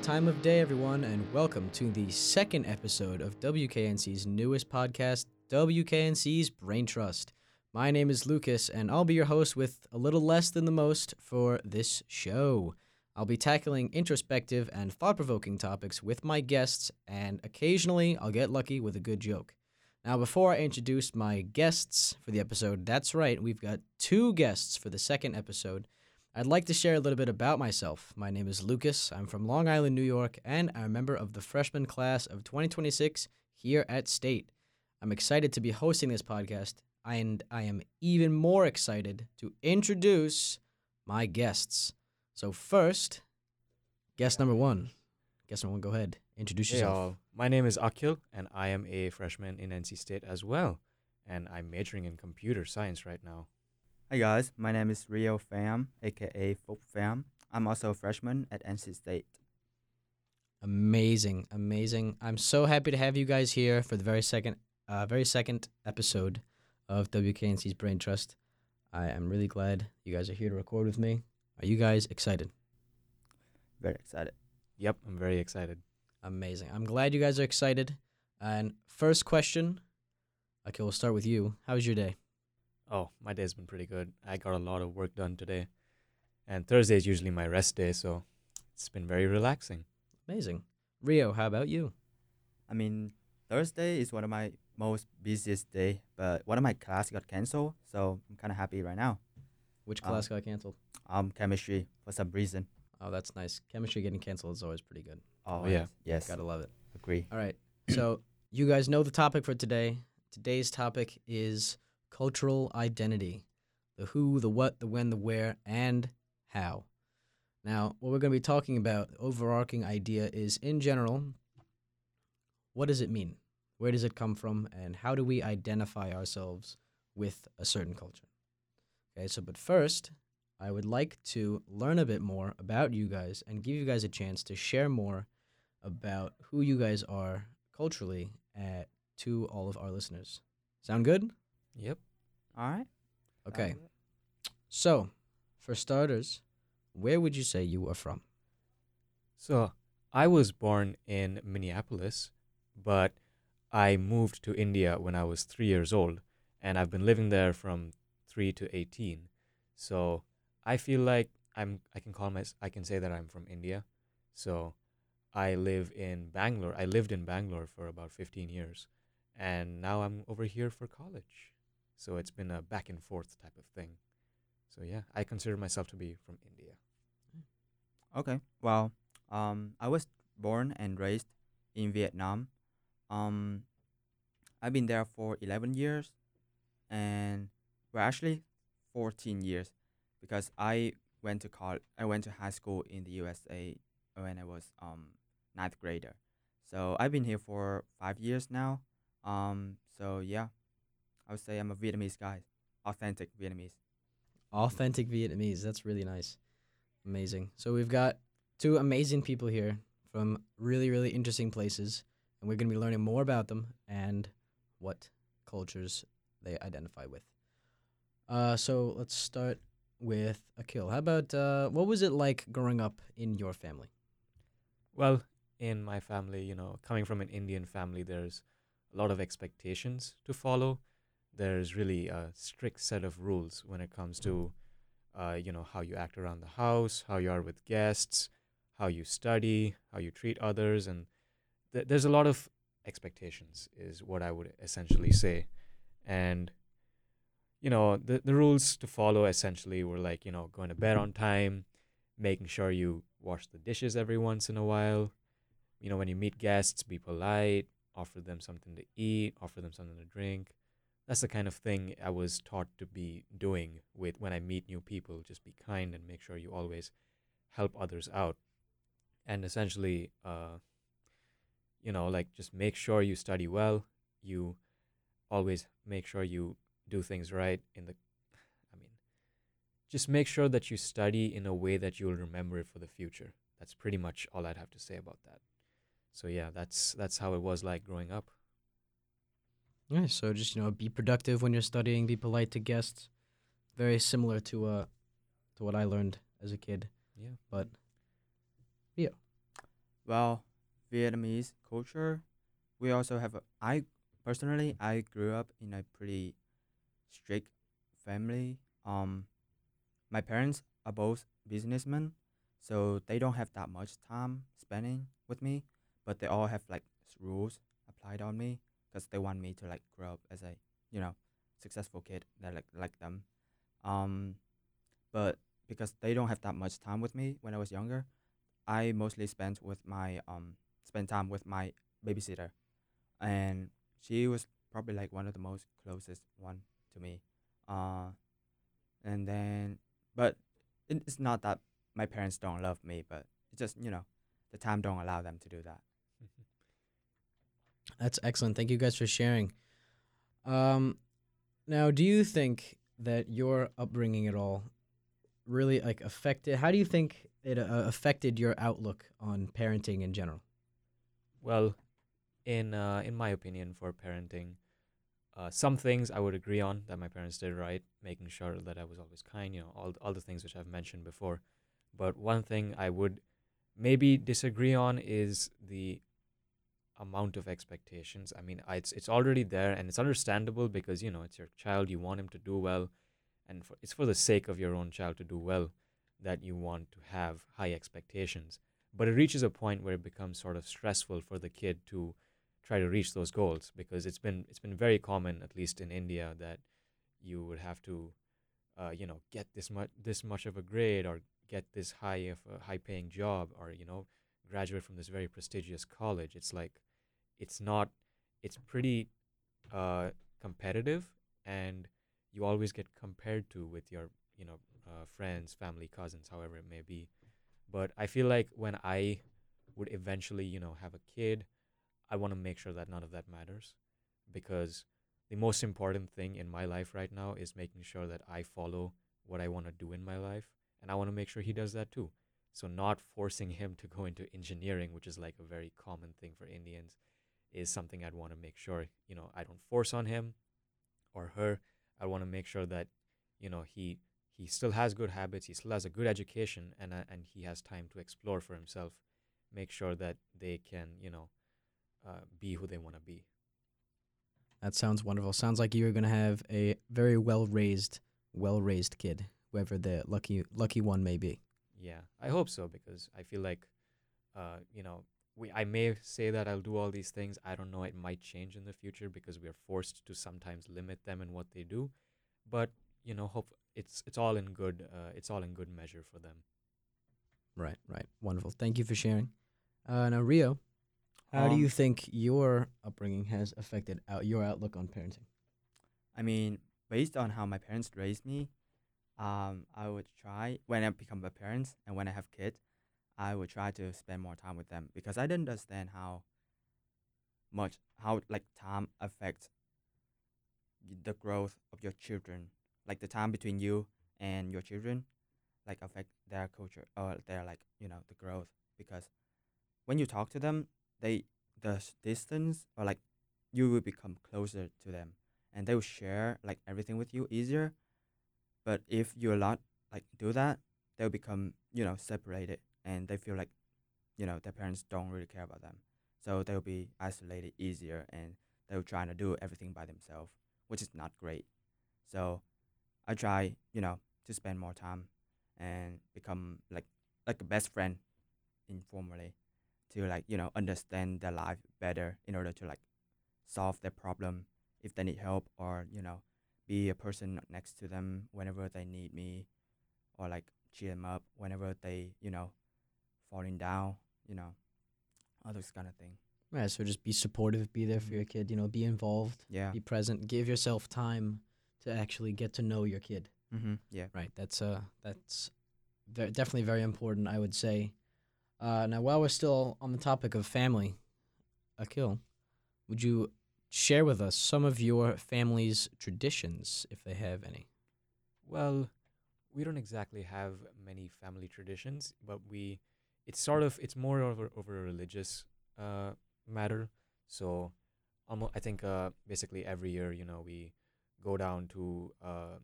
good time of day, everyone, and welcome to the second episode of WKNC's newest podcast, WKNC's Brain Trust. My name is Lucas, and I'll be your host with a little less than the most for this show. I'll be tackling introspective and thought provoking topics with my guests, and occasionally I'll get lucky with a good joke. Now, before I introduce my guests for the episode, that's right, we've got two guests for the second episode. I'd like to share a little bit about myself. My name is Lucas. I'm from Long Island, New York, and I'm a member of the freshman class of 2026 here at State. I'm excited to be hosting this podcast, and I am even more excited to introduce my guests. So, first, guest number one. Guest number one, go ahead. Introduce Hey, yourself. all. my name is Akhil, and I am a freshman in NC State as well. And I'm majoring in computer science right now. Hi guys, my name is Rio Pham, aka Phúc Pham. I'm also a freshman at NC State. Amazing, amazing. I'm so happy to have you guys here for the very second, uh, very second episode of WKNC's Brain Trust. I am really glad you guys are here to record with me. Are you guys excited? Very excited. Yep, I'm very excited. Amazing. I'm glad you guys are excited. And first question, okay, we'll start with you. How was your day? Oh, my day's been pretty good. I got a lot of work done today. And Thursday is usually my rest day, so it's been very relaxing. Amazing. Rio, how about you? I mean, Thursday is one of my most busiest day, but one of my class got canceled, so I'm kind of happy right now. Which Um, class got canceled? Um, chemistry for some reason. Oh, that's nice. Chemistry getting canceled is always pretty good. Oh, yeah. Yes. Gotta love it. Agree. All right. So you guys know the topic for today. Today's topic is cultural identity. The who, the what, the when, the where, and how. Now, what we're going to be talking about, the overarching idea is in general, what does it mean? Where does it come from? And how do we identify ourselves with a certain culture? Okay, so but first, I would like to learn a bit more about you guys and give you guys a chance to share more about who you guys are culturally at, to all of our listeners. Sound good? Yep. All right. Okay. So, for starters, where would you say you are from? So, I was born in Minneapolis, but I moved to India when I was three years old, and I've been living there from three to 18. So, I feel like I'm, I can call my, I can say that I'm from India. So, I live in Bangalore. I lived in Bangalore for about 15 years, and now I'm over here for college. So, it's been a back and forth type of thing. So, yeah, I consider myself to be from India. Okay. Well, um, I was born and raised in Vietnam. Um, I've been there for 11 years, and well, actually, 14 years, because I went to college. I went to high school in the USA when I was um ninth grader. So I've been here for five years now. Um, so yeah, I would say I'm a Vietnamese guy, authentic Vietnamese. Authentic Vietnamese. That's really nice. Amazing. So, we've got two amazing people here from really, really interesting places, and we're going to be learning more about them and what cultures they identify with. Uh, so, let's start with Akil. How about uh, what was it like growing up in your family? Well, in my family, you know, coming from an Indian family, there's a lot of expectations to follow. There's really a strict set of rules when it comes to, uh, you know, how you act around the house, how you are with guests, how you study, how you treat others, and th- there's a lot of expectations, is what I would essentially say. And, you know, the the rules to follow essentially were like, you know, going to bed on time, making sure you wash the dishes every once in a while. You know, when you meet guests, be polite, offer them something to eat, offer them something to drink. That's the kind of thing I was taught to be doing with when I meet new people. Just be kind and make sure you always help others out. And essentially, uh, you know, like just make sure you study well. You always make sure you do things right in the I mean, just make sure that you study in a way that you'll remember it for the future. That's pretty much all I'd have to say about that. So yeah, that's that's how it was like growing up. Yeah, so just you know, be productive when you're studying, be polite to guests. Very similar to uh to what I learned as a kid. Yeah. But Rio. Well, Vietnamese culture, we also have a. I personally, I grew up in a pretty strict family. Um, my parents are both businessmen, so they don't have that much time spending with me. But they all have like rules applied on me because they want me to like grow up as a you know successful kid that like like them. Um, but because they don't have that much time with me when I was younger, I mostly spent with my um spend time with my babysitter, and she was probably like one of the most closest one to me. Uh, and then but it's not that my parents don't love me, but it's just you know the time don't allow them to do that. That's excellent. Thank you guys for sharing. Um, now, do you think that your upbringing at all really like affected? How do you think it uh, affected your outlook on parenting in general? Well, in uh, in my opinion, for parenting, uh, some things I would agree on that my parents did right, making sure that I was always kind, you know, all all the things which I've mentioned before. But one thing I would maybe disagree on is the amount of expectations. I mean, it's it's already there, and it's understandable because you know it's your child. You want him to do well, and for, it's for the sake of your own child to do well that you want to have high expectations. But it reaches a point where it becomes sort of stressful for the kid to try to reach those goals because it's been it's been very common, at least in India, that you would have to, uh, you know, get this much this much of a grade or get this high of a high paying job or you know graduate from this very prestigious college. It's like it's not it's pretty uh, competitive and you always get compared to with your you know uh, friends family cousins however it may be. But i feel like when i would eventually you know have a kid i want to make sure that none of that matters because the most important thing in my life right now is making sure that i follow what i want to do in my life and i want to make sure he does that too. So not forcing him to go into engineering which is like a very common thing for indians is something I'd want to make sure, you know, I don't force on him or her. I want to make sure that, you know, he he still has good habits, he still has a good education and uh, and he has time to explore for himself. Make sure that they can, you know, uh, be who they want to be. That sounds wonderful. Sounds like you're going to have a very well raised, well raised kid, whoever the lucky lucky one may be. Yeah, I hope so because I feel like, uh, you know, we I may say that I'll do all these things. I don't know. It might change in the future because we are forced to sometimes limit them in what they do, but you know, hope it's it's all in good. Uh, it's all in good measure for them. Right, right. Wonderful. Thank you for sharing. Uh, now, Rio, how do Um, you think your upbringing has affected out your outlook on parenting? I mean, based on how my parents raised me, um, I would try when I become a parent and when I have kids, I would try to spend more time with them because I didn't understand how much how like time affects the growth of your children, like the time between you and your children, like affect their culture or their like you know the growth because when you talk to them, they the distance or like you will become closer to them and they will share like everything with you easier. But if you're not like do that, they'll become you know separated and they feel like you know their parents don't really care about them. So they'll be isolated easier and they'll try to do everything by themselves, which is not great. So I try you know to spend more time and become like like a best friend informally to like you know understand their life better in order to like solve their problem if they need help or you know be a person next to them whenever they need me or like cheer them up whenever they you know falling down you know all those kind of thing Yeah, so just be supportive, be there for Mhm. your kid, you know, be involved, yeah be present, give yourself time to actually get to know your kid. mm-hmm. yeah Right. That's uh that's ve- definitely very important, I would say. Uh, now, while we're still on the topic of family, Akil, would you share with us some of your family's traditions, if they have any? Well, we don't exactly have many family traditions, but we it's sort of it's more over over a religious uh matter. So almost I think uh basically every year, you know, we go down to uh,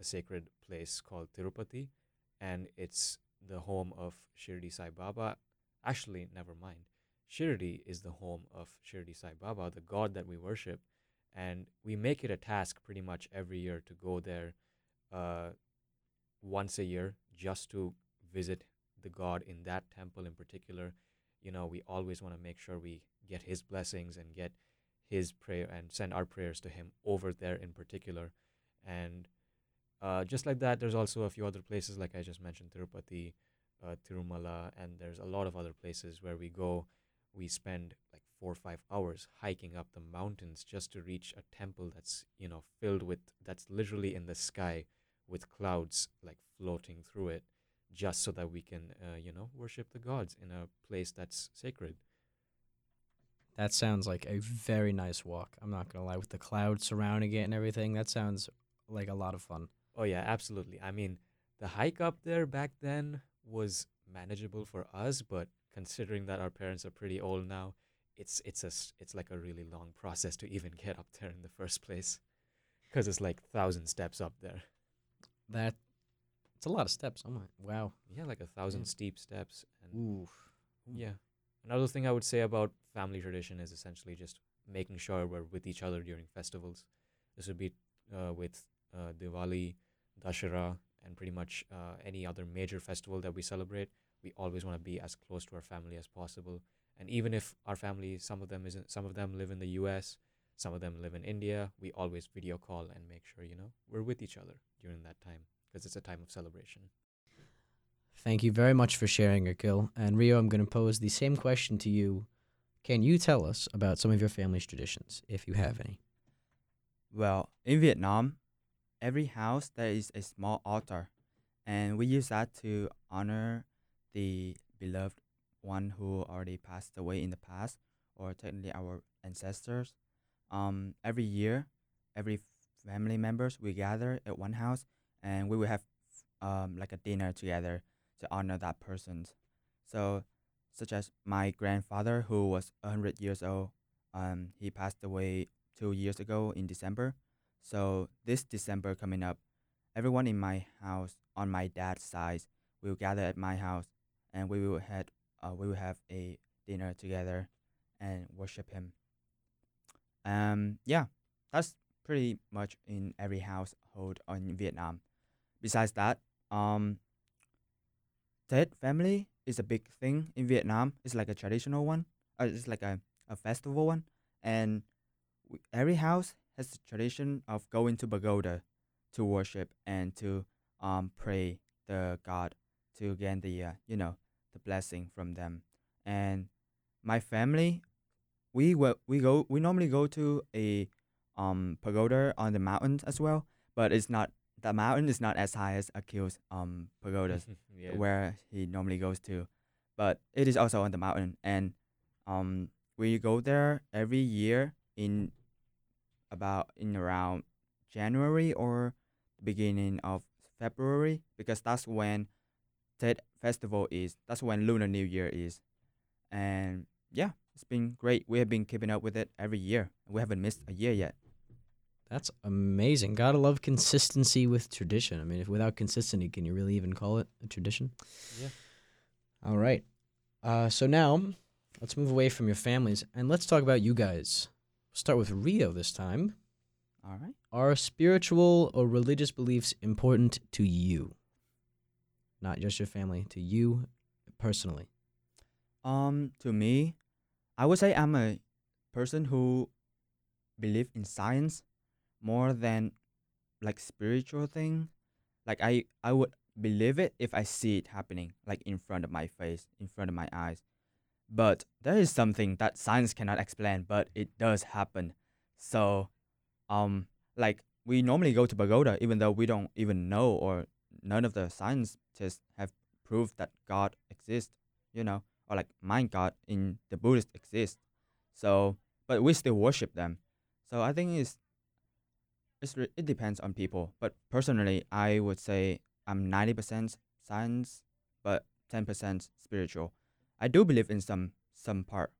a sacred place called Tirupati and it's the home of Shirdi Sai Baba. Actually, never mind. Shirdi is the home of Shirdi Sai Baba, the God that we worship, and we make it a task pretty much every year to go there uh, once a year just to visit the God in that temple in particular. You know, we always want to make sure we get His blessings and get His prayer and send our prayers to Him over there in particular. And uh, just like that, there's also a few other places, like I just mentioned, Tirupati, uh, Tirumala, and there's a lot of other places where we go. We spend like four or five hours hiking up the mountains just to reach a temple that's you know filled with that's literally in the sky with clouds like floating through it, just so that we can uh, you know worship the gods in a place that's sacred. That sounds like a very nice walk. I'm not gonna lie, with the clouds surrounding it and everything. That sounds like a lot of fun. Oh yeah, absolutely. I mean, the hike up there back then was manageable for us, but considering that our parents are pretty old now, it's it's a it's like a really long process to even get up there in the first place, because it's like thousand steps up there. That it's a lot of steps. Oh my, wow. Yeah, like a thousand Yeah. steep steps. And Ooh. yeah, another thing I would say about family tradition is essentially just making sure we're with each other during festivals. This would be uh, with uh, Diwali, Dashera, and pretty much uh, any other major festival that we celebrate. We always want to be as close to our family as possible. And even if our family, some of them isn't, some of them live in the U.S., some of them live in India, we always video call and make sure you know we're with each other during that time because it's a time of celebration. Thank you very much for sharing, Akil. And Rio, I'm going to pose the same question to you. Can you tell us about some of your family's traditions, if you have any? Well, in Vietnam, every house there is a small altar, and we use that to honor the beloved one who already passed away in the past, or technically our ancestors. Um, every year, every family members we gather at one house, and we will have um like a dinner together to honor that person. So, such as my grandfather who was hundred years old, um, he passed away two years ago in December. So this December coming up, everyone in my house on my dad's side will gather at my house, and we will had uh, we will have a dinner together and worship him. Um, yeah, that's pretty much in every household in Vietnam. Besides that, um, Tết family is a big thing in Vietnam. It's like a traditional one. Uh, it's like a, a festival one, and w- every house has the tradition of going to pagoda to worship and to um pray the god to gain the uh, you know the blessing from them. And my family, we we go we normally go to a um pagoda on the mountains as well, but it's not the mountain is not as high as Akil's um pagodas yeah. where he normally goes to, but it is also on the mountain, and um, we go there every year in about in around January or the beginning of February because that's when Tet festival is. That's when Lunar New Year is, and yeah, it's been great. We have been keeping up with it every year. We haven't missed a year yet. That's amazing. Gotta love consistency with tradition. I mean, if without consistency, can you really even call it a tradition? Yeah. All right. Uh, so now let's move away from your families and let's talk about you guys. Start with Rio this time. All right. Are spiritual or religious beliefs important to you? Not just your family, to you personally. Um, to me, I would say I'm a person who believe in science more than like spiritual thing. Like I, I would believe it if I see it happening, like in front of my face, in front of my eyes. But there is something that science cannot explain, but it does happen. So, um, like we normally go to pagoda, even though we don't even know or none of the scientists have proved that God exists. You know, or like my God in the Buddhist exists. So, but we still worship them. So I think it's it's it depends on people. But personally, I would say I'm ninety percent science, but ten percent spiritual. I do believe in some some part,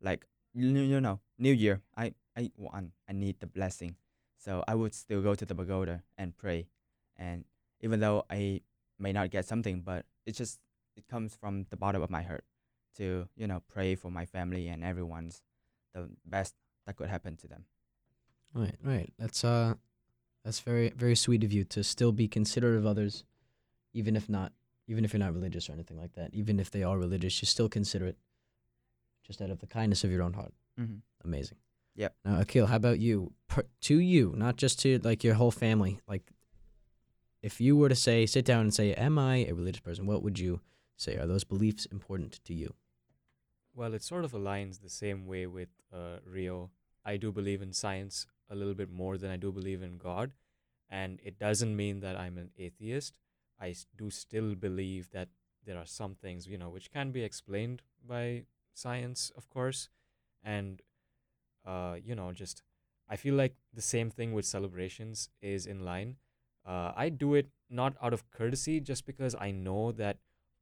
like you, you know New Year. I I want I need the blessing, so I would still go to the pagoda and pray, and even though I may not get something, but it just it comes from the bottom of my heart. to you know pray for my family and everyone's the best that could happen to them. Right, right. That's uh, that's very very sweet of you to still be considerate of others, even if not, even if you're not religious or anything like that. Even if they are religious, you're still considerate, just out of the kindness of your own heart. Mm-hmm. Amazing. Yep. Now, Akil, how about you? Per, to you, not just to like your whole family. Like, if you were to say, sit down and say, "Am I a religious person?" What would you say? Are those beliefs important to you? Well, it sort of aligns the same way with uh, Rio. I do believe in science a little bit more than I do believe in God. And it doesn't mean that I'm an atheist. I do still believe that there are some things, you know, which can be explained by science, of course. And, uh, you know, just I feel like the same thing with celebrations is in line. Uh, I do it not out of courtesy, just because I know that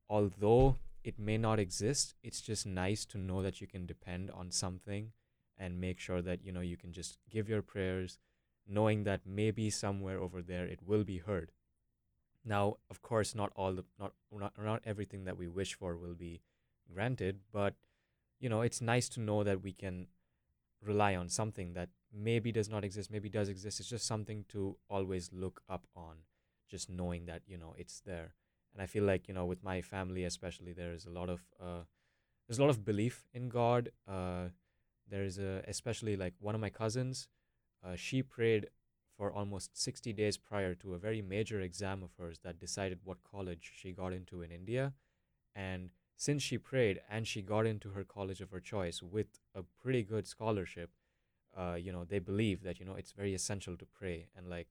although it may not exist, it's just nice to know that you can depend on something and make sure that you know you can just give your prayers knowing that maybe somewhere over there it will be heard. Now of course not all the not not, not everything that we wish for will be granted but you know it's nice to know that we can rely on something that maybe does not exist maybe does exist. It's just something to always look up on just knowing that you know it's there. And i feel like you know with my family especially there's a lot of uh there's a lot of belief in god uh there's a especially like one of my cousins uh, she prayed for almost 60 days prior to a very major exam of hers that decided what college she got into in india. And since she prayed and she got into her college of her choice with a pretty good scholarship uh, you know they believe that you know it's very essential to pray. And like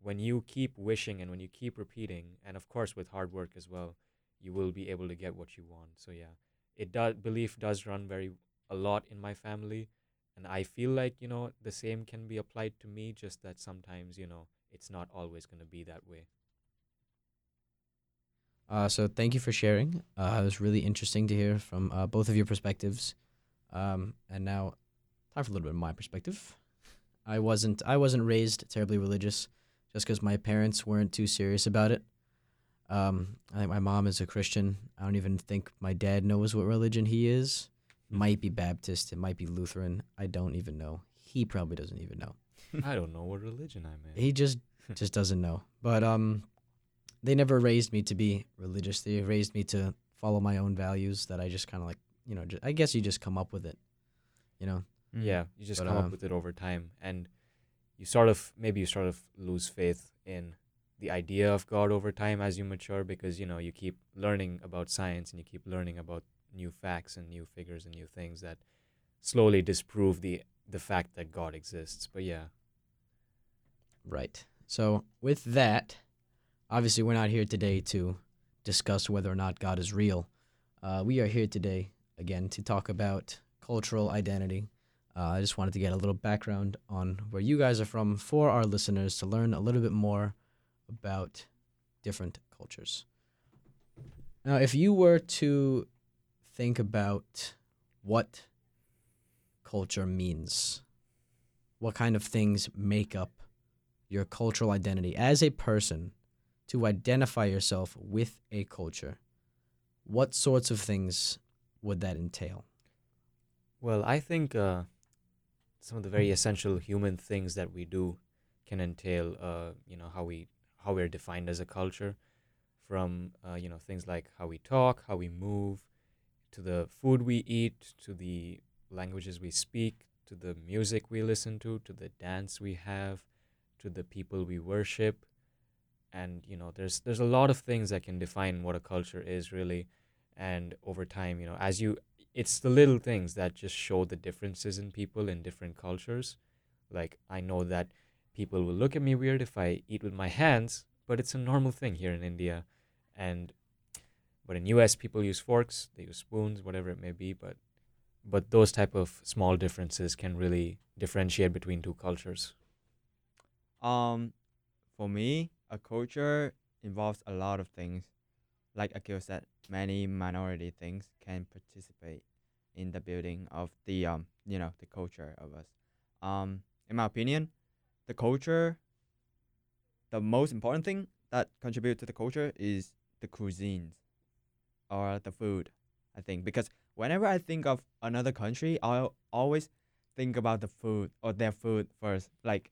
when you keep wishing and when you keep repeating and of course with hard work as well you will be able to get what you want. So yeah it does belief does run very a lot in my family and i feel like you know the same can be applied to me just that sometimes you know it's not always going to be that way Uh, so thank you for sharing. Uh, it was really interesting to hear from uh, both of your perspectives. Um, and now, time for a little bit of my perspective. I wasn't I wasn't raised terribly religious, just because my parents weren't too serious about it. Um, I think my mom is a Christian. I don't even think my dad knows what religion he is. Might be Baptist. It might be Lutheran. I don't even know. He probably doesn't even know. i don't know what religion i'm in He just just doesn't know. But um, they never raised me to be religious. They raised me to follow my own values that I just kind of like, you know, ju- I guess you just come up with it, you know. Mm. yeah you just But, come um, up with it over time and you sort of maybe you sort of lose faith in the idea of god over time as you mature because you know you keep learning about science and you keep learning about new facts and new figures and new things that slowly disprove the the fact that god exists but yeah Right. So with that, obviously we're not here today to discuss whether or not God is real. Uh, we are here today again to talk about cultural identity. Uh, I just wanted to get a little background on where you guys are from for our listeners to learn a little bit more about different cultures. Now, if you were to think about what culture means, what kind of things make up your cultural identity. As a person to identify yourself with a culture, what sorts of things would that entail? Well, I think uh, some of the very essential human things that we do can entail, uh, you know, how we how we're defined as a culture, from uh, you know things like how we talk, how we move, to the food we eat, to the languages we speak, to the music we listen to, to the dance we have, to the people we worship, and you know, there's there's a lot of things that can define what a culture is really, and over time, you know, as you it's the little things that just show the differences in people in different cultures. Like I know that people will look at me weird if I eat with my hands, but it's a normal thing here in India. And but in US people use forks, they use spoons, whatever it may be, but but those type of small differences can really differentiate between two cultures. Um, for me, a culture involves a lot of things. Like Akil said, many minority things can participate in the building of the um, you know, the culture of us. Um, in my opinion, the culture, the most important thing that contribute to the culture is the cuisines, or the food, I think because whenever I think of another country, I always think about the food or their food first. Like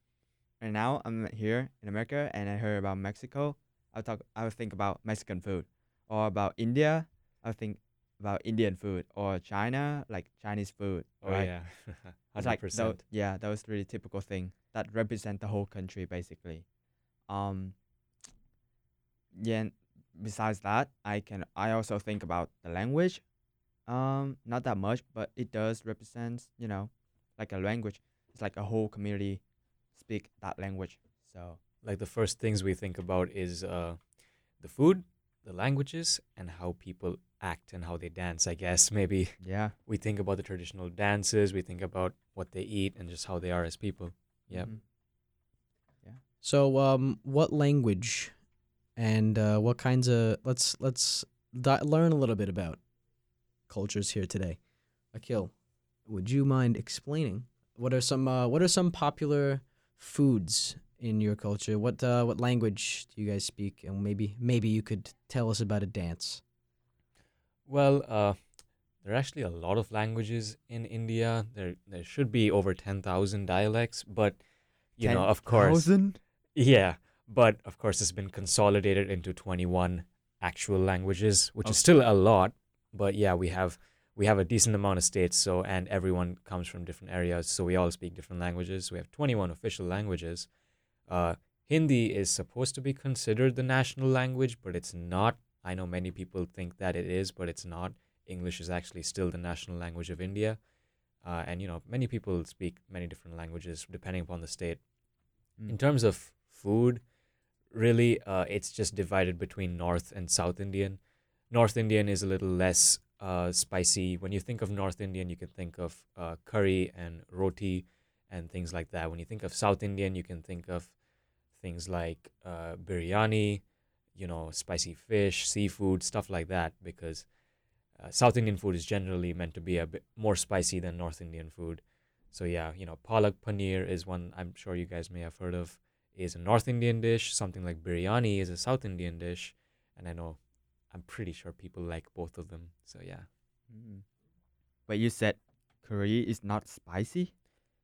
right now, I'm here in America and I heard about Mexico. I'll talk. I'll think about Mexican food, or about India. I'll think about Indian food, or China, like Chinese food. Oh right? yeah, It's hundred like percent. yeah, those really typical thing that represent the whole country basically. Um. Yeah. And Besides that, I can I also think about the language. Um, not that much, but it does represent you know, like a language. It's like a whole community speak that language. So Like the first things we think about is uh, the food, the languages, and how people act and how they dance. I guess maybe yeah. we think about the traditional dances, we think about what they eat, and just how they are as people. Yep. mhm. So, um, what language and uh, what kinds of let's let's di- learn a little bit about cultures here today. Akil, would you mind explaining what are some uh, what are some popular foods in your culture? What uh, what language do you guys speak? And maybe maybe you could tell us about a dance. Well, uh, there are actually a lot of languages in India. There, there should be over ten thousand dialects, but you know, of course, 10,000? yeah. But of course, it's been consolidated into twenty-one actual languages, which is still a lot. But yeah, we have we have a decent amount of states, so and everyone comes from different areas, so we all speak different languages. We have twenty-one official languages. Uh, Hindi is supposed to be considered the national language, but it's not. I know many people think that it is, but it's not. English is actually still the national language of India. Uh, and, you know, many people speak many different languages depending upon the state. In Mm. terms of food, really, uh, it's just divided between North and South Indian. North Indian is a little less uh, spicy. When you think of North Indian, you can think of uh, curry and roti and things like that. When you think of South Indian, you can think of things like uh, biryani, you know, spicy fish, seafood, stuff like that, because uh, South Indian food is generally meant to be a bit more spicy than North Indian food. So yeah, you know, palak paneer is one I'm sure you guys may have heard of. Is a North Indian dish. Something like biryani is a South Indian dish, and I know, I'm pretty sure people like both of them. So yeah, Mm. But you said curry is not spicy.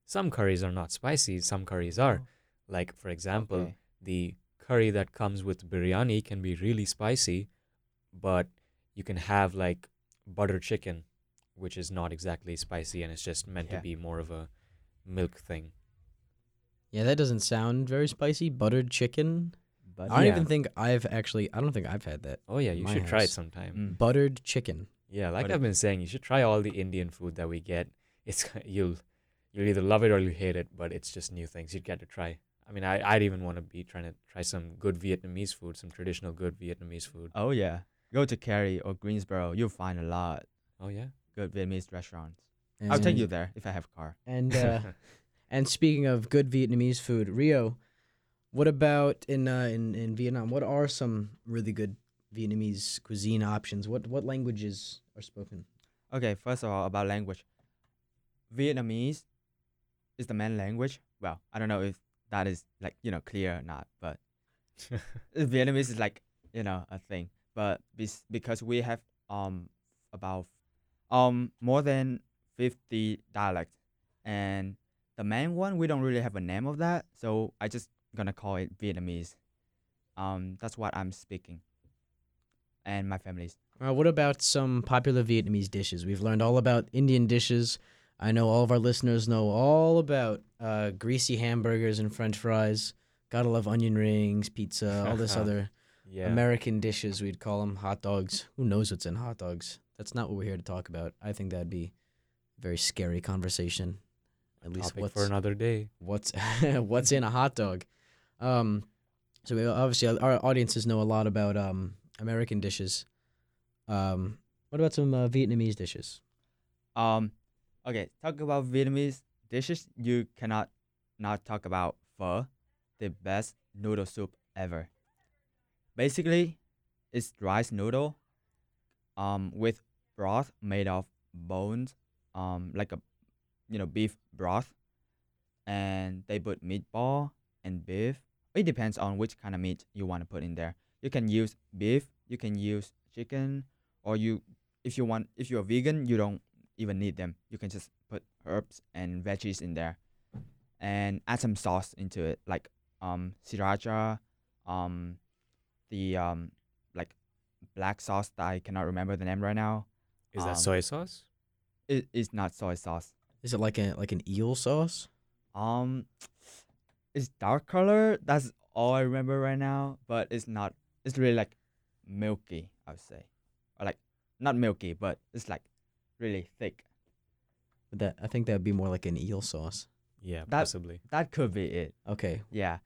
some curries are not spicy. Some curries are. Like for example, Okay. the curry that comes with biryani can be really spicy, but you can have like butter chicken, which is not exactly spicy and it's just meant Yeah. to be more of a milk thing. Yeah, that doesn't sound very spicy. Buttered chicken. But I don't Yeah. even think I've actually. I don't think I've had that. Oh yeah, you My should try it sometime. Mm. Buttered chicken. Yeah, like But I've been saying, you should try all the Indian food that we get. It's you'll you'll either love it or you hate it, but it's just new things you'd get to try. I mean, I I'd even want to be trying to try some good Vietnamese food, some traditional good Vietnamese food. Oh yeah, go to Cary or Greensboro. You'll find a lot Oh yeah. good Vietnamese restaurants. I'll take you there if I have a car. And uh, and speaking of good Vietnamese food, Rio, what about in uh, in in Vietnam? What are some really good Vietnamese cuisine options? What what languages are spoken? Okay, first of all, about language. Vietnamese is the main language. Well, I don't know if that is like you know clear or not, but Vietnamese is like you know a thing. But bes- because we have um about um more than fifty dialects, and the main one we don't really have a name of that, so I just gonna call it Vietnamese. Um, that's what I'm speaking. And my family's. Uh, what about some popular Vietnamese dishes? We've learned all about Indian dishes. I know all of our listeners know all about uh, greasy hamburgers and French fries. Gotta love onion rings, pizza, all this other yeah. American dishes. We'd call them hot dogs. Who knows what's in hot dogs? That's not what we're here to talk about. I think that'd be a very scary conversation. At least Topic what's for another day. what's what's in a hot dog. Um, so we obviously our audiences know a lot about um American dishes. Um, what about some uh, Vietnamese dishes? Um, okay, talk about Vietnamese dishes. You cannot not talk about pho, the best noodle soup ever. Basically, it's rice noodle, um, with broth made of bones, um, like a, you know, beef broth, and they put meatball and beef. It depends on which kind of meat you want to put in there. You can use beef, you can use chicken, or you if you want if you're vegan, you don't even need them. You can just put herbs and veggies in there, and add some sauce into it, like um sriracha, um, the um like black sauce that I cannot remember the name right now. Is that Um, soy sauce? It is not soy sauce. Is it like a like an eel sauce? Um, it's dark color. That's all I remember right now. But it's not. It's really like milky. I would say, or like not milky, but it's like really thick. But that I think that would be more like an eel sauce. Yeah, that- possibly. That could be it. Okay. Yeah.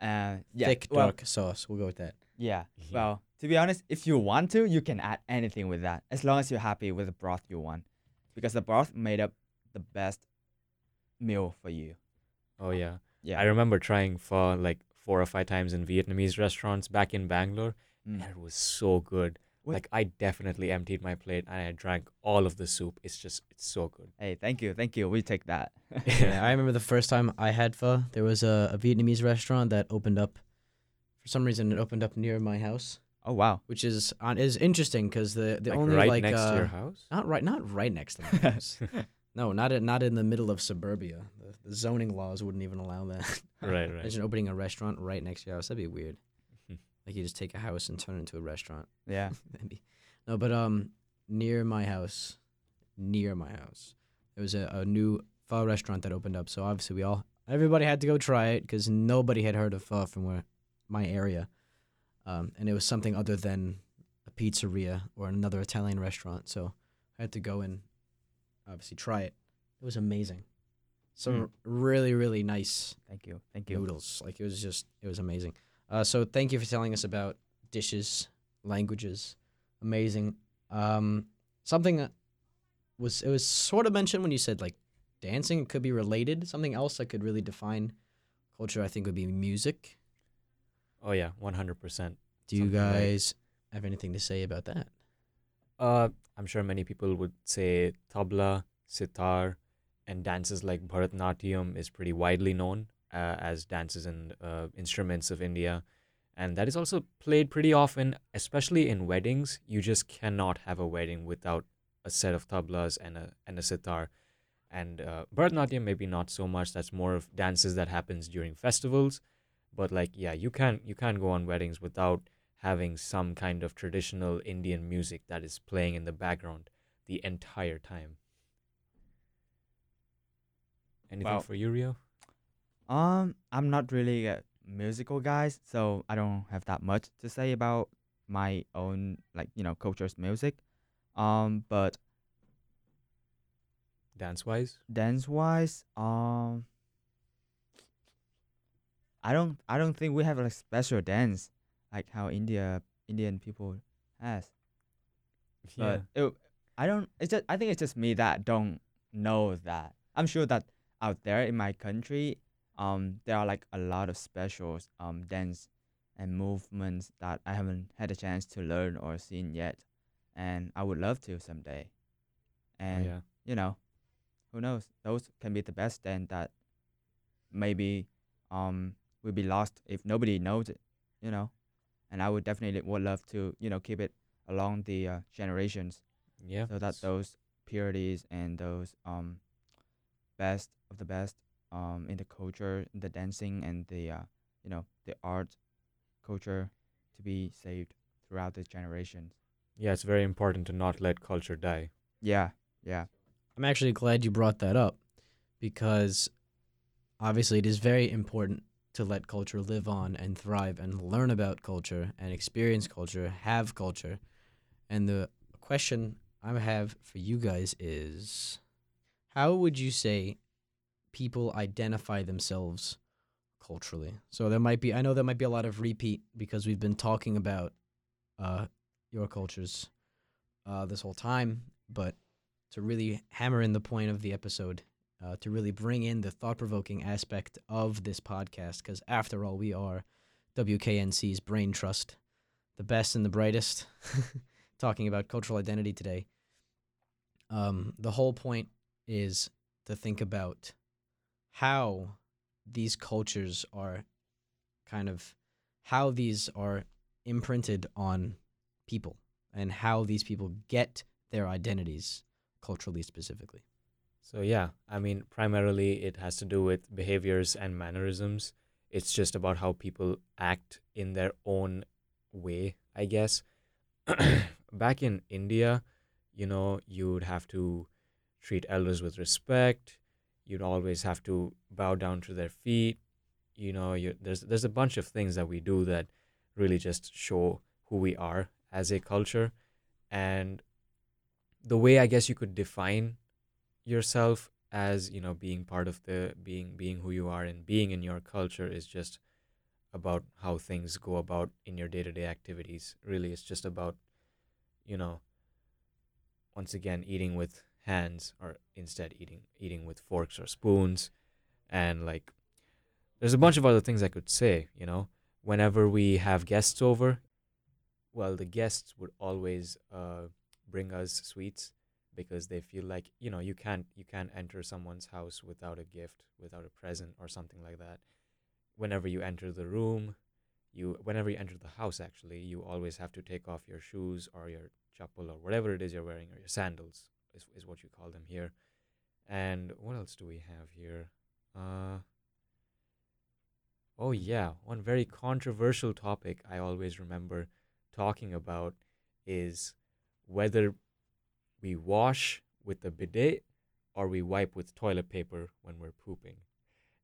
Uh, yeah. Thick well, dark sauce. We'll go with that. Yeah. Yeah. Well, to be honest, if you want to, you can add anything with that, as long as you're happy with the broth you want, because the broth made up the best meal for you. Oh yeah. Yeah. I remember trying pho like four or five times in Vietnamese restaurants back in Bangalore, Mm. and it was so good. What- Like I definitely emptied my plate and I drank all of the soup. It's just it's so good. Hey, thank you, thank you. We take that. yeah, I remember the first time I had pho. There was a, a Vietnamese restaurant that opened up. For some reason, it opened up near my house, oh wow. which is on is interesting because the the like only right like next uh, to your house. not right not right next to my house. No, not in, not in the middle of suburbia. The, the zoning laws wouldn't even allow that. right, right. Imagine opening a restaurant right next to your house. That'd be weird. Like you just take a house and turn it into a restaurant. Yeah. That'd be no, but um, near my house, near my house, there was a, a new pho restaurant that opened up. So obviously we all everybody had to go try it because nobody had heard of pho from where my area, um, and it was something other than a pizzeria or another Italian restaurant. So I had to go and obviously try it. It was amazing. Some r- really really nice Thank you, thank you. noodles. Like it was just it was amazing. Uh, so thank you for telling us about dishes, languages, amazing. Um, something was it was sort of mentioned when you said like dancing it could be related. Something else that could really define culture, I think, would be music. Oh yeah, one hundred percent. Do you Something like- guys have anything to say about that? Uh, I'm sure many people would say tabla, sitar, and dances like Bharatanatyam is pretty widely known uh, as dances and uh, instruments of India. And that is also played pretty often, especially in weddings. You just cannot have a wedding without a set of tablas and a, and a sitar. And uh, maybe not so much. That's more of dances that happens during festivals. But like, yeah, you can't you can't go on weddings without having some kind of traditional Indian music that is playing in the background the entire time. Anything Wow. for you, Rio? Um, I'm not really a musical guy, so I don't have that much to say about my own like you know culture's music. Um, but Dance wise? dance wise, um, I don't I don't think we have like special dance like how India Indian people has. But it, I don't. It's just I think it's just me that don't know that. I'm sure that out there in my country, um, there are like a lot of special um dance and movements that I haven't had a chance to learn or seen yet, and I would love to someday. Oh, And yeah. you know, who knows? Those can be the best dance that maybe um will be lost if nobody knows it. You know, and I would definitely would love to you know keep it along the uh, generations Yeah. so that those purities and those um best of the best um in the culture the dancing and the uh you know the art culture to be saved throughout the generations Yeah, it's very important to not let culture die. yeah yeah I'm actually glad you brought that up because obviously it is very important to let culture live on and thrive and learn about culture and experience culture, have culture. And the question I have for you guys is how would you say people identify themselves culturally? So there might be I know there might be a lot of repeat because we've been talking about uh your cultures uh this whole time, but to really hammer in the point of the episode, uh, to really bring in the thought provoking aspect of this podcast, because after all, we are WKNC's Brain Trust, the best and the brightest, talking about cultural identity today. Um, the whole point is to think about how these cultures are kind of how these are imprinted on people and how these people get their identities culturally specifically? So yeah, I mean, primarily it has to do with behaviors and mannerisms. It's just about how people act in their own way, I guess. Back in India, you know, you would have to treat elders with respect. You'd always have to bow down to their feet. You know, there's there's a bunch of things that we do that really just show who we are as a culture, and the way I guess you could define yourself as you know being part of the being being who you are and being in your culture is just about how things go about in your day-to-day activities. Really it's just about you know once again eating with hands or instead eating eating with forks or spoons. And like there's a bunch of other things i could say you know. Whenever we have guests over well the guests would always uh, bring us sweets because they feel like you know you can't you can't enter someone's house without a gift without a present or something like that. Whenever you enter the room you whenever you enter the house actually you always have to take off your shoes or your chappal or whatever it is you're wearing or your sandals is, is what you call them here. And what else do we have here? Uh oh yeah one very controversial topic i always remember talking about is whether we wash with the bidet or we wipe with toilet paper when we're pooping.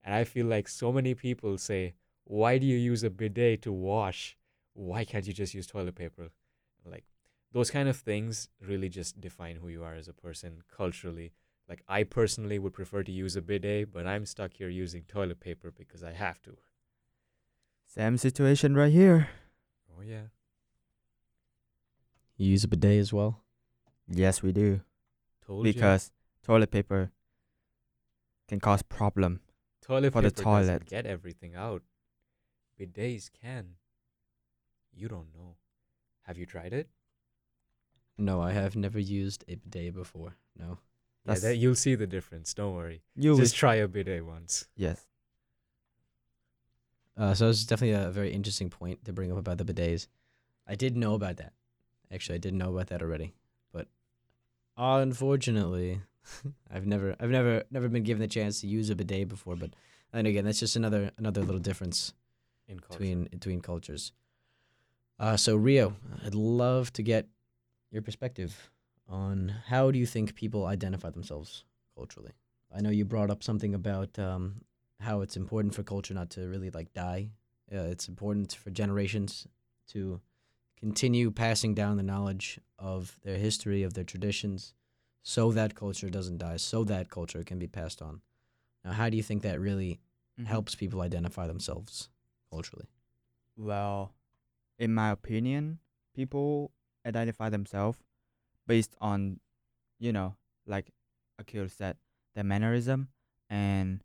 And I feel like so many people say, why do you use a bidet to wash? Why can't you just use toilet paper? Like those kind of things really just define who you are as a person culturally. Like I personally would prefer to use a bidet, but I'm stuck here using toilet paper because I have to. Same situation right here. Oh yeah. You use a bidet as well? Yes, we do. Told ya. because toilet paper can cause problem. toilet for the paper doesn't toilet. get everything out. Bidets can. You don't know. Have you tried it? No, I have never used a bidet before. No. Yeah, that, you'll see the difference. Don't worry. You Just try a bidet once. yes. Uh, so it's definitely a very interesting point to bring up about the bidets. I did know about that. Actually, I did know about that already, but unfortunately, I've never, I've never, never been given the chance to use a bidet before. But then again, that's just another, another little difference In culture. between between cultures. Uh, so Rio, I'd love to get your perspective on how do you think people identify themselves culturally. I know you brought up something about um, how it's important for culture not to really like die. Uh, it's important for generations to continue passing down the knowledge of their history, of their traditions, so that culture doesn't die, so that culture can be passed on. Now, how do you think that really Mhm. helps people identify themselves culturally? Well, in my opinion, people identify themselves based on, you know, like Akil said, their mannerism and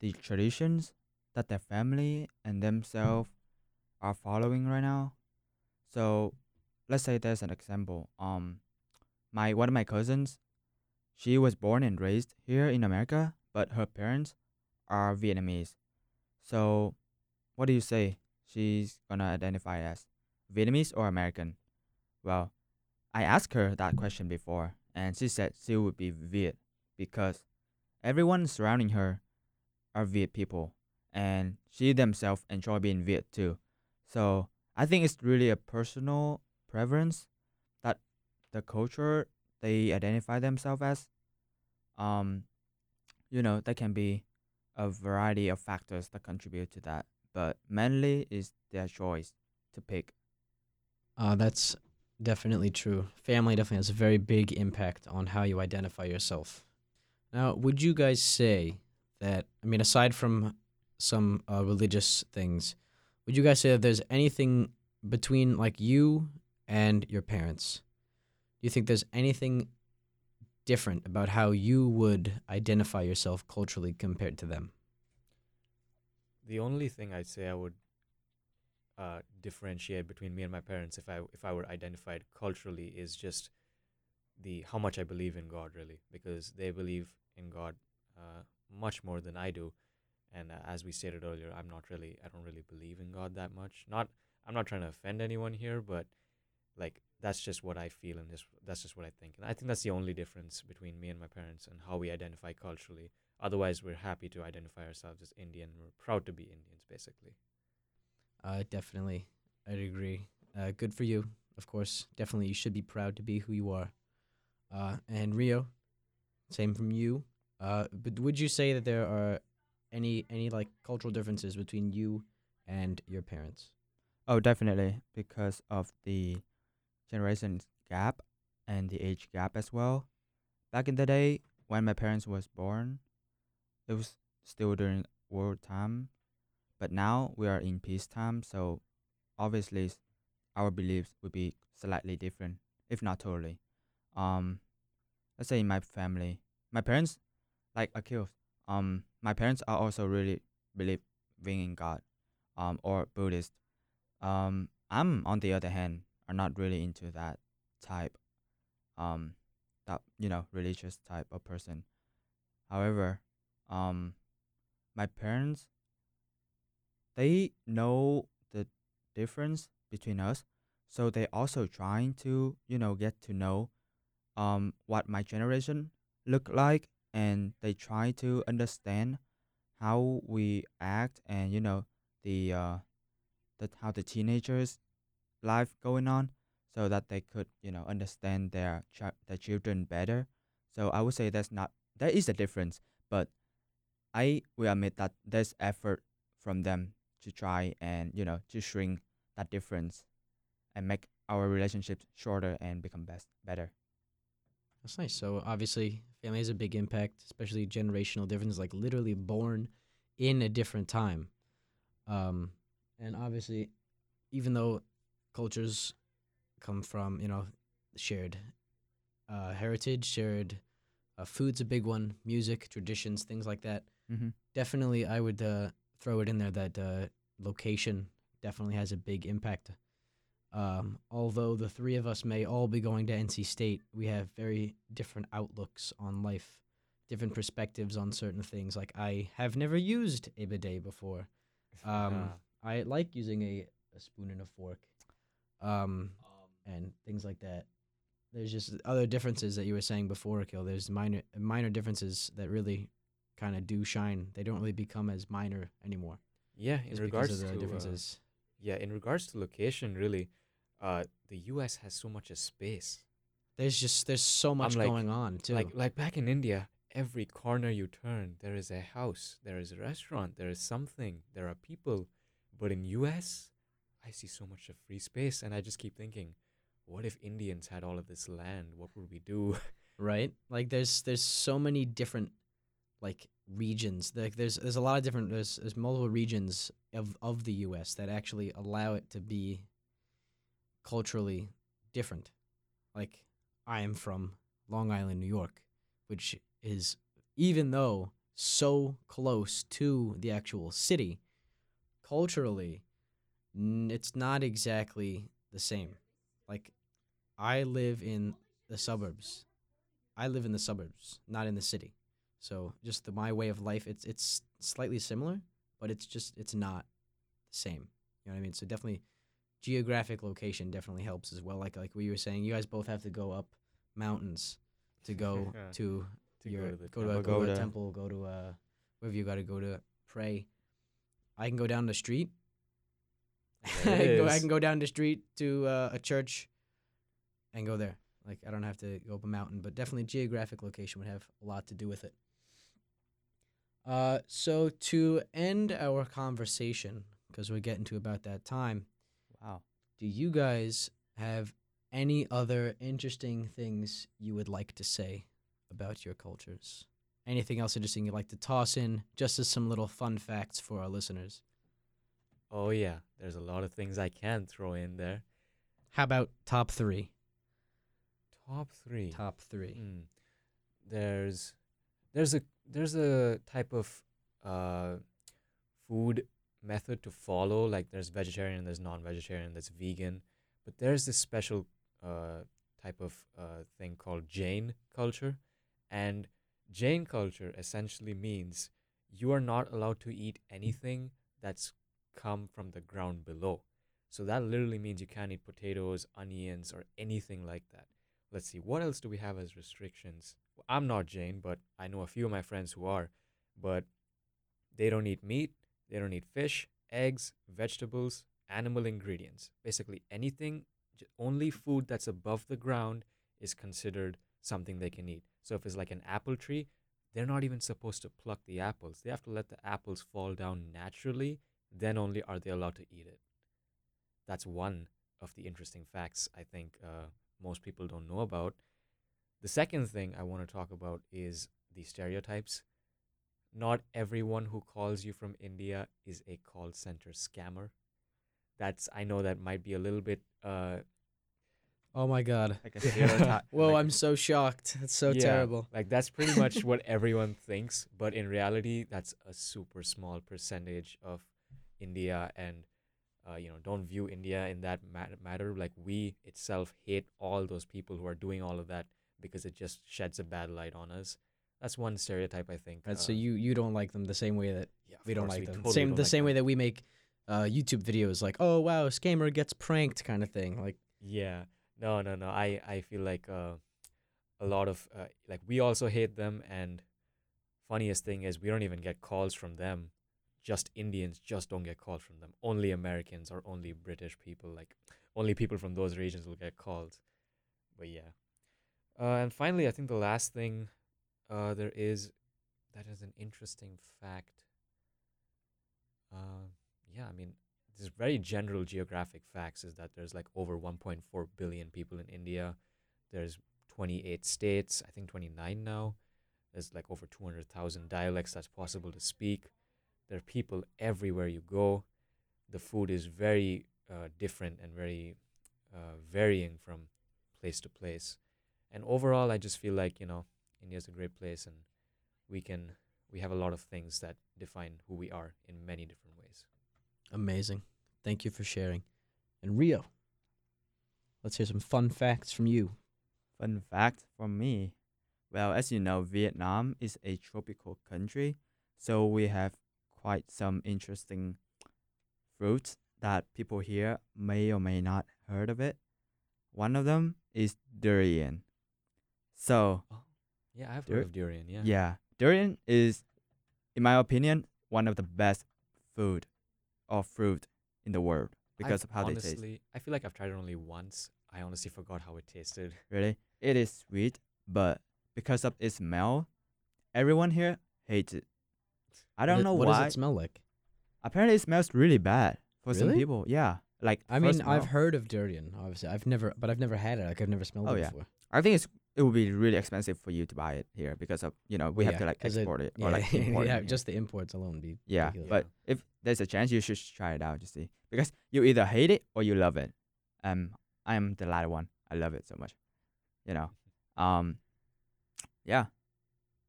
the traditions that their family and themselves are following right now. So, let's say there's an example. Um, my one of my cousins, she was born and raised here in America, but her parents are Vietnamese. So, what do you say? she's gonna identify as Vietnamese or American? Well, I asked her that question before, and she said she would be Viet because everyone surrounding her are Viet people, and she themselves enjoy being Viet too. So I think it's really a personal preference that the culture they identify themselves as. Um, you know, there can be a variety of factors that contribute to that but mainly is their choice to pick. Uh, that's definitely true. Family definitely has a very big impact on how you identify yourself. Now, would you guys say that, I mean, aside from some uh, religious things, would you guys say that there's anything between like you and your parents? Do you think there's anything different about how you would identify yourself culturally compared to them? The only thing I'd say I would uh, differentiate between me and my parents, if I if I were identified culturally, is just the how much I believe in God, really, because they believe in God uh, much more than I do, and uh, as we stated earlier, I'm not really I don't really believe in God that much. Not I'm not trying to offend anyone here, but Like that's just what I feel and just that's just what I think. And I think that's the only difference between me and my parents and how we identify culturally. Otherwise, we're happy to identify ourselves as Indian. We're proud to be Indians, basically. Uh, definitely, I'd agree. Uh, good for you, of course. Definitely, you should be proud to be who you are. Uh, and Rio, same from you. Uh, but would you say that there are any any like cultural differences between you and your parents? Oh, definitely because of the generation gap and the age gap as well. Back in the day when my parents was born, it was still during war time, but now we are in peace time, so obviously our beliefs would be slightly different, if not totally. Um, let's say in my family, my parents, like Akil, um, my parents are also really believing in God, um, or Buddhist. Um, I'm on the other hand, are not really into that type, um, that you know religious type of person. However, um, my parents, they know the difference between us, so they also trying to you know get to know, um, what my generation look like, and they try to understand how we act and you know the uh that how the teenagers life going on so that they could you know understand their their children better so i would say that's not there is a difference but i will admit that there's effort from them to try and you know to shrink that difference and make our relationships shorter and become best better That's nice. So obviously, family has a big impact, especially generational differences, like literally born in a different time. Um, and obviously, even though cultures come from you know shared uh, heritage, shared uh, food's a big one, music, traditions, things like that. mm-hmm. Definitely, I would uh, throw it in there that uh, location definitely has a big impact. Um, although the three of us may all be going to NC State, we have very different outlooks on life, different perspectives on certain things. Like I have never used a bidet before. Um, I like using a, a spoon and a fork, um, and things like that. There's just other differences that you were saying before, Akil. There's minor minor differences that really kind of do shine. They don't really become as minor anymore. yeah, in just regards because of the to uh, differences. yeah, in regards to location, really, uh, the U.S. has so much space. there's just there's so much like- going on too. Like like back in India, every corner you turn, there is a house, there is a restaurant, there is something, there are people. But in US, I see so much of free space and I just keep thinking, what if Indians had all of this land? What would we do? right? Like there's there's so many different like regions. Like there's there's a lot of different there's there's multiple regions of of the US that actually allow it to be culturally different. Like I am from Long Island, New York, which is even though so close to the actual city, culturally n- it's not exactly the same. Like I live in the suburbs. I live in the suburbs, not in the city. So just the, my way of life, it's it's slightly similar, but it's just it's not the same. You know what I mean? So definitely, geographic location definitely helps as well. Like like we were saying, you guys both have to go up mountains to go to To your go to the go to a, temple. go to a temple, go to a wherever you got to go to pray. I can go down the street. I, can go, I can go down the street to uh, a church and go there. Like I don't have to go up a mountain, but definitely geographic location would have a lot to do with it. Uh, so to end our conversation, because we're getting to about that time, wow do you guys have any other interesting things you would like to say about your cultures? Anything else interesting you'd like to toss in, just as some little fun facts for our listeners? Oh yeah, there's a lot of things I can throw in there. How about top three? Top 3. Top three. Mm. There's there's a there's a type of uh, food method to follow. Like there's vegetarian, there's non-vegetarian, there's vegan, but there's this special uh, type of uh, thing called Jain culture, and Jain culture essentially means you are not allowed to eat anything that's come from the ground below. So that literally means you can't eat potatoes, onions, or anything like that. Let's see, what else do we have as restrictions? I'm not Jain, but I know a few of my friends who are. But they don't eat meat, they don't eat fish, eggs, vegetables, animal ingredients. Basically, anything, only food that's above the ground is considered something they can eat. So if it's like an apple tree, they're not even supposed to pluck the apples. They have to let the apples fall down naturally, then only are they allowed to eat it. That's one of the interesting facts I think uh, most people don't know about. The second thing I want to talk about is the stereotypes. Not everyone who calls you from India is a call center scammer. That's I know that might be a little bit uh Oh my god. Like a stereotype. Whoa, like- I'm so shocked. That's so Yeah, terrible. Like that's pretty much what everyone thinks, but in reality, that's a super small percentage of India, and uh, you know, don't view India in that mat- matter. Like we itself hate all those people who are doing all of that because it just sheds a bad light on us. That's one stereotype I think. Right, so uh, you you don't like them the same way that yeah, we don't like we them. totally same the like same way that we make uh, YouTube videos like, oh wow, scammer gets pranked kind of thing. Like Yeah. No, no, no. I I feel like uh, a lot of uh, like we also hate them and funniest thing is we don't even get calls from them. Just Indians just don't get calls from them. Only Americans or only British people like only people from those regions will get calls. But yeah. Uh, and finally, I think the last thing uh, there is that is an interesting fact. Uh, yeah, I mean, this very general geographic facts is that there's like over 1.4 billion people in India. There's 28 states, I think 29 now. There's like over 200,000 dialects that's possible to speak. There are people everywhere you go. The food is very uh, different and very uh, varying from place to place. And overall, I just feel like, you know, India's a great place and we can, we have a lot of things that define who we are in many different ways. amazing. Thank you for sharing. And Rio, let's hear some fun facts from you. Fun fact from me. Well, as you know, Vietnam is a tropical country, so we have quite some interesting fruits that people here may or may not heard of it. One of them is durian. So, oh, Yeah, I've Dur- heard of durian. Yeah. yeah, durian is, in my opinion, one of the best food or fruit in the world because I've of how honestly, they taste. I feel like I've tried it only once. I honestly forgot how it tasted. Really, it is sweet, but because of its smell, everyone here hates it. I don't it- know what why. does it smell like. Apparently, it smells really bad for some people. Yeah, like I first mean, I've heard of durian. Obviously, I've never, but I've never had it. Like I've never smelled Oh, it yeah. before. I think it's it would be really expensive for you to buy it here because of you know we Well, have to yeah, like 'cause it- export it, Yeah, or like import yeah, it. just the imports alone be yeah. ridiculous. But if there's a chance, you should try it out. You see, because you either hate it or you love it. Um, I am the latter one. I love it so much. You know. Um. Yeah.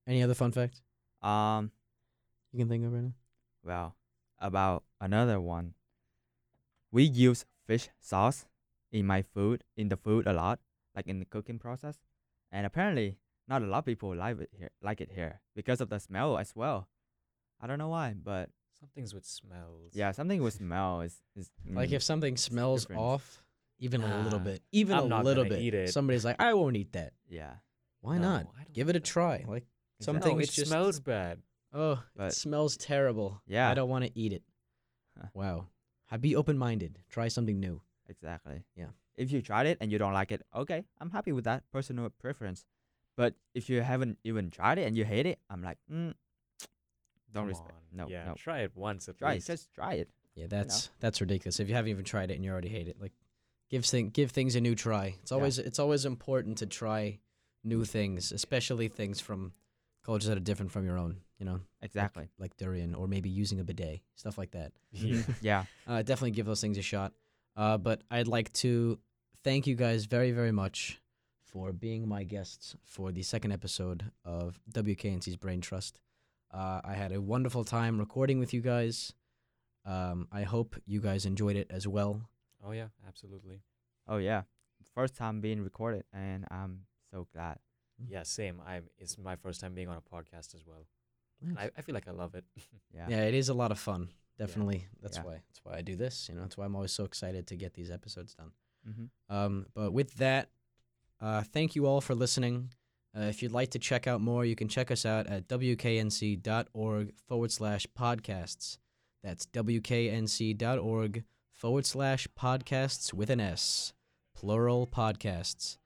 Any other fun facts Um. you can think of right now? Well, about another one. We use fish sauce in my food, in the food a lot, like in the cooking process. And apparently, not a lot of people like it here, like it here because of the smell as well. I don't know why, but Some things with smells. yeah, something with smell is is Like mm, if something smells different. off, even a little bit, even I'm a not little gonna bit, eat it. somebody's like, I won't eat that. yeah. Why No, not? I don't Give it a try. Like some Exactly. No, things it just smells bad. oh, it smells terrible. Yeah. I don't want to eat it. Huh. Wow. Ha- Be open minded. Try something new. Exactly. Yeah. If you tried it and you don't like it, okay, I'm happy with that personal preference. But if you haven't even tried it and you hate it, I'm like, mm, don't Come respect. on. No, yeah, no. try it once at Try it. least. Just try it. Yeah, that's that's ridiculous. If you haven't even tried it and you already hate it, like give thing give things a new try. It's Yeah. always it's always important to try new things, especially things from cultures that are different from your own. You know, like- Exactly. like durian or maybe using a bidet, stuff like that. yeah. yeah. uh, definitely give those things a shot. Uh, but I'd like to thank you guys very, very much for being my guests for the second episode of WKNC's Brain Trust. Uh, I had a wonderful time recording with you guys. Um, I hope you guys enjoyed it as well. Oh yeah, absolutely. Oh yeah. First time being recorded, and I'm so glad. Yeah, same. I'm. it's my first time being on a podcast as well. And I, I feel like I love it. Yeah. Yeah, it is a lot of fun. definitely. That's Yeah. why. That's why I do this. You know, that's why I'm always so excited to get these episodes done. Mm-hmm. Um, but with that, uh, thank you all for listening. Uh, if you'd like to check out more, you can check us out at wknc.org forward slash podcasts. That's wknc.org forward slash podcasts with an S, plural podcasts.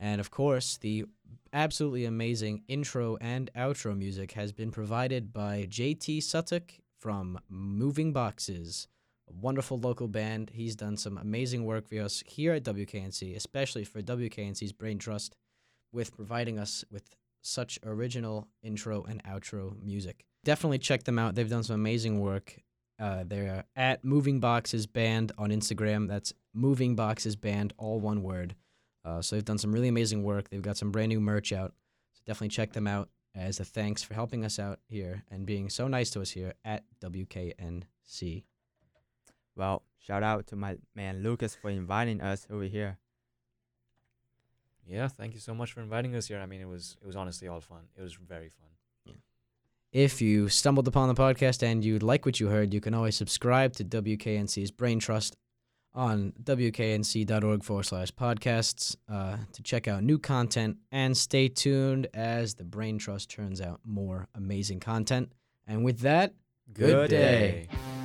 And of course, the absolutely amazing intro and outro music has been provided by JT Sutuk from Moving Boxes wonderful local band. He's done some amazing work for us here at WKNC, especially for WKNC's Brain Trust, with providing us with such original intro and outro music. Definitely check them out. They've done some amazing work. Uh, they're at Moving Boxes Band on Instagram. That's Moving Boxes Band, all one word. Uh, so they've done some really amazing work. They've got some brand new merch out. So definitely check them out as a thanks for helping us out here and being so nice to us here at WKNC. Well, shout out to my man Lucas for inviting us over here. Yeah, thank you so much for inviting us here. I mean, it was it was honestly all fun. It was very fun. If you stumbled upon the podcast and you like what you heard, you can always subscribe to WKNC's Brain Trust on wknc.org forward slash podcasts uh, to check out new content and stay tuned as the Brain Trust turns out more amazing content. And with that, Good day. day.